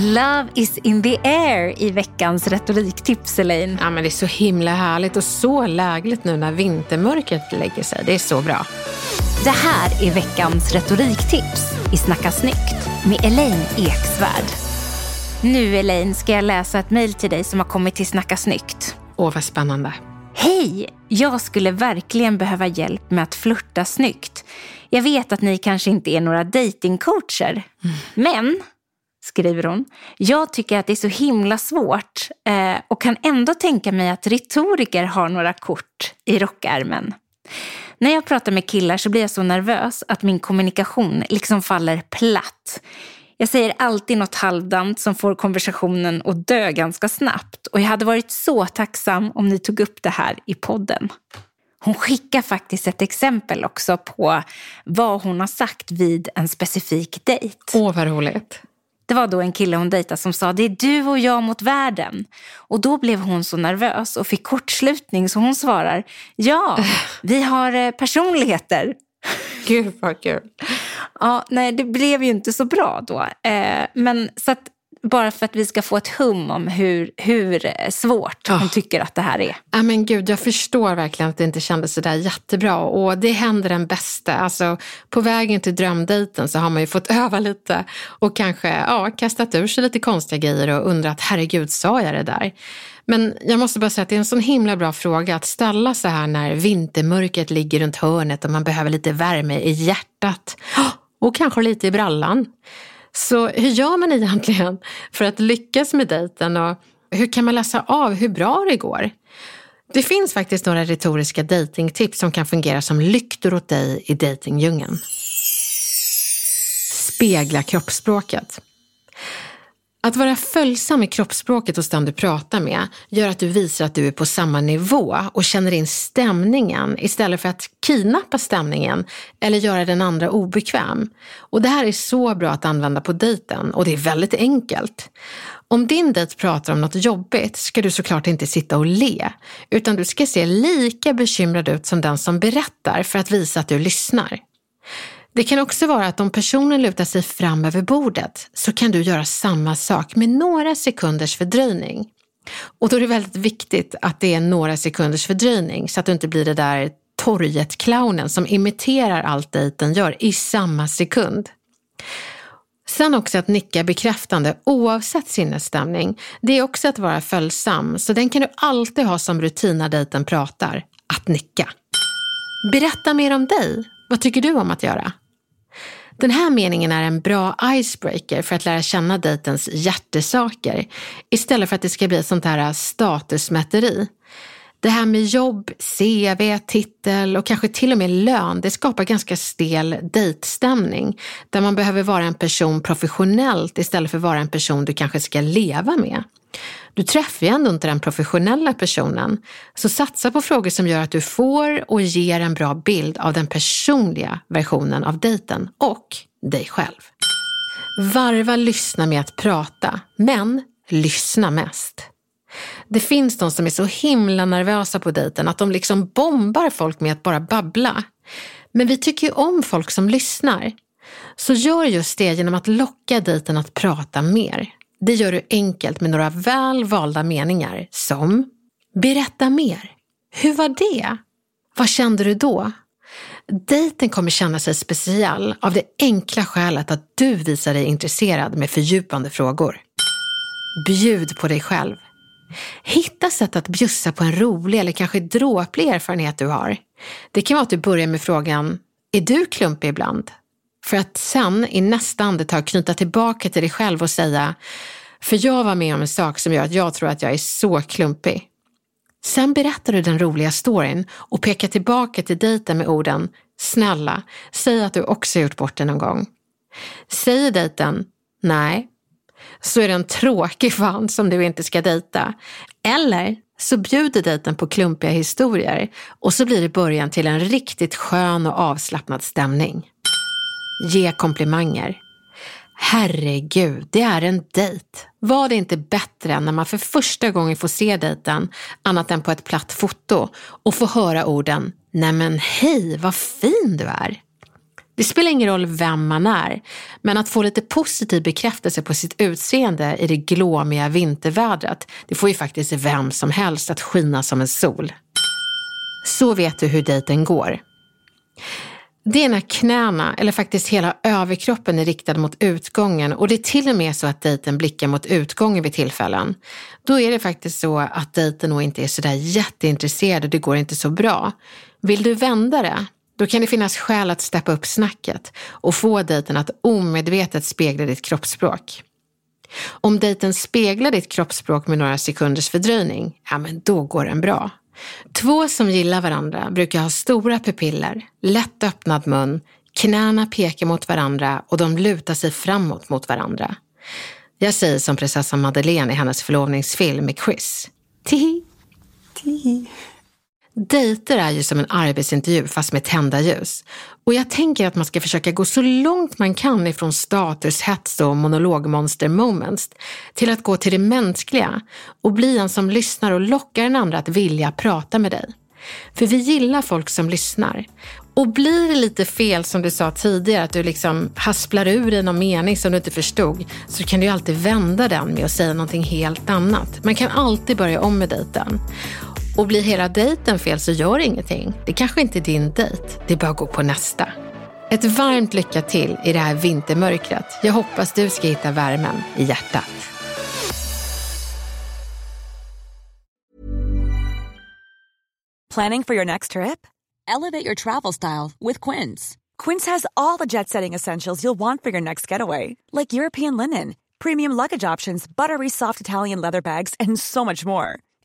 Love is in the air i veckans retoriktips, Elaine. Ja, men det är så himla härligt och så lägligt nu när vintermörkret lägger sig. Det är så bra. Det här är veckans retoriktips i Snacka snyggt med Elaine Eksvärd. Nu Elaine ska jag läsa ett mejl till dig som har kommit till Snacka snyggt. Åh, vad spännande. Hej! Jag skulle verkligen behöva hjälp med att flirta snyggt. Jag vet att ni kanske inte är några datingcoacher, mm. men skriver hon. Jag tycker att det är så himla svårt eh, och kan ändå tänka mig att retoriker har några kort i rockärmen. När jag pratar med killar så blir jag så nervös att min kommunikation liksom faller platt. Jag säger alltid något halvdant som får konversationen att dö ganska snabbt och jag hade varit så tacksam om ni tog upp det här i podden. Hon skickar faktiskt ett exempel också på vad hon har sagt vid en specifik dejt. Åh, vad roligt. Det var då en kille hon dejtade som sa det är du och jag mot världen. Och då blev hon så nervös och fick kortslutning så hon svarar ja, vi har eh, personligheter. Gud vad kul. Ja, nej det blev ju inte så bra då. Eh, men så att bara för att vi ska få ett hum om hur, hur svårt hon tycker att det här är. Ja, men gud, jag förstår verkligen att det inte kändes sådär jättebra och det händer den bästa. Alltså, på vägen till drömdejten så har man ju fått öva lite och kanske ja, kastat ur sig lite konstiga grejer och undrat, herregud, sa jag det där? Men jag måste bara säga att det är en sån himla bra fråga att ställa så här när vintermörkret ligger runt hörnet och man behöver lite värme i hjärtat och kanske lite i brallan. Så hur gör man egentligen för att lyckas med dejten och hur kan man läsa av hur bra det går? Det finns faktiskt några retoriska dejtingtips som kan fungera som lyktor åt dig i dejtingdjungeln. Spegla kroppsspråket. Att vara följsam i kroppsspråket hos den du pratar med gör att du visar att du är på samma nivå och känner in stämningen istället för att kidnappa stämningen eller göra den andra obekväm. Och det här är så bra att använda på dejten och det är väldigt enkelt. Om din dejt pratar om något jobbigt ska du såklart inte sitta och le, utan du ska se lika bekymrad ut som den som berättar för att visa att du lyssnar. Det kan också vara att om personen lutar sig fram över bordet så kan du göra samma sak med några sekunders fördröjning. Och då är det väldigt viktigt att det är några sekunders fördröjning så att du inte blir det där torget-clownen som imiterar allt dejten gör i samma sekund. Sen också att nicka bekräftande oavsett sinnesstämning. Det är också att vara följsam, så den kan du alltid ha som rutin när dejten pratar. Att nicka. Berätta mer om dig. Vad tycker du om att göra? Den här meningen är en bra icebreaker för att lära känna dejtens hjärtesaker istället för att det ska bli ett sånt här statusmäteri. Det här med jobb, CV, titel och kanske till och med lön, det skapar ganska stel dejtstämning där man behöver vara en person professionellt istället för att vara en person du kanske ska leva med. Du träffar ju ändå inte den professionella personen, så satsa på frågor som gör att du får och ger en bra bild av den personliga versionen av dejten och dig själv. Varva lyssna med att prata, men lyssna mest. Det finns de som är så himla nervösa på dejten att de liksom bombar folk med att bara babbla. Men vi tycker ju om folk som lyssnar. Så gör just det genom att locka dejten att prata mer. Det gör du enkelt med några väl valda meningar som Berätta mer. Hur var det? Vad kände du då? Dejten kommer känna sig speciell av det enkla skälet att du visar dig intresserad med fördjupande frågor. Bjud på dig själv. Hitta sätt att bjussa på en rolig eller kanske dråplig erfarenhet du har. Det kan vara att du börjar med frågan, är du klumpig ibland? För att sen i nästa andetag knyta tillbaka till dig själv och säga, för jag var med om en sak som gör att jag tror att jag är så klumpig. Sen berättar du den roliga storyn och pekar tillbaka till dejten med orden Snälla, säg att du också gjort bort det någon gång. Säger dejten Nej, så är det en tråkig fan som du inte ska dejta. Eller så bjuder dejten på klumpiga historier och så blir det början till en riktigt skön och avslappnad stämning. Ge komplimanger. Herregud, det är en dejt. Var det inte bättre än när man för första gången får se dejten annat än på ett platt foto och får höra orden Nämen hej, vad fin du är. Det spelar ingen roll vem man är, men att få lite positiv bekräftelse på sitt utseende i det glåmiga vintervädret, det får ju faktiskt vem som helst att skina som en sol. Så vet du hur dejten går. Det är när knäna, eller faktiskt hela överkroppen är riktad mot utgången och det är till och med så att dejten blickar mot utgången vid tillfällen. Då är det faktiskt så att dejten nog inte är sådär jätteintresserad och det går inte så bra. Vill du vända det, då kan det finnas skäl att steppa upp snacket och få dejten att omedvetet spegla ditt kroppsspråk. Om dejten speglar ditt kroppsspråk med några sekunders fördröjning, ja men då går den bra. Två som gillar varandra brukar ha stora pupiller, lätt öppnad mun, knäna pekar mot varandra och de lutar sig framåt mot varandra. Jag säger som prinsessan Madeleine i hennes förlovningsfilm med Chris. Tihi, tihi. Dejter är ju som en arbetsintervju fast med tända ljus. Och jag tänker att man ska försöka gå så långt man kan ifrån statushets och monologmonster moments till att gå till det mänskliga och bli en som lyssnar och lockar den andra att vilja prata med dig. För vi gillar folk som lyssnar. Och blir det lite fel som du sa tidigare, att du liksom hasplar ur dig någon mening som du inte förstod, så kan du alltid vända den med att säga någonting helt annat. Man kan alltid börja om med dejten. Och blir hela dejten fel så gör ingenting. Det kanske inte är din dejt. Det är bara att gå på nästa. Ett varmt lycka till i det här vintermörkret. Jag hoppas du ska hitta värmen i hjärtat. Planning for your next trip? Elevate your travel style with Quince. Quince has all the jet setting essentials you'll want for your next getaway, like European linen, premium luggage options, buttery soft Italian leather bags, and so much more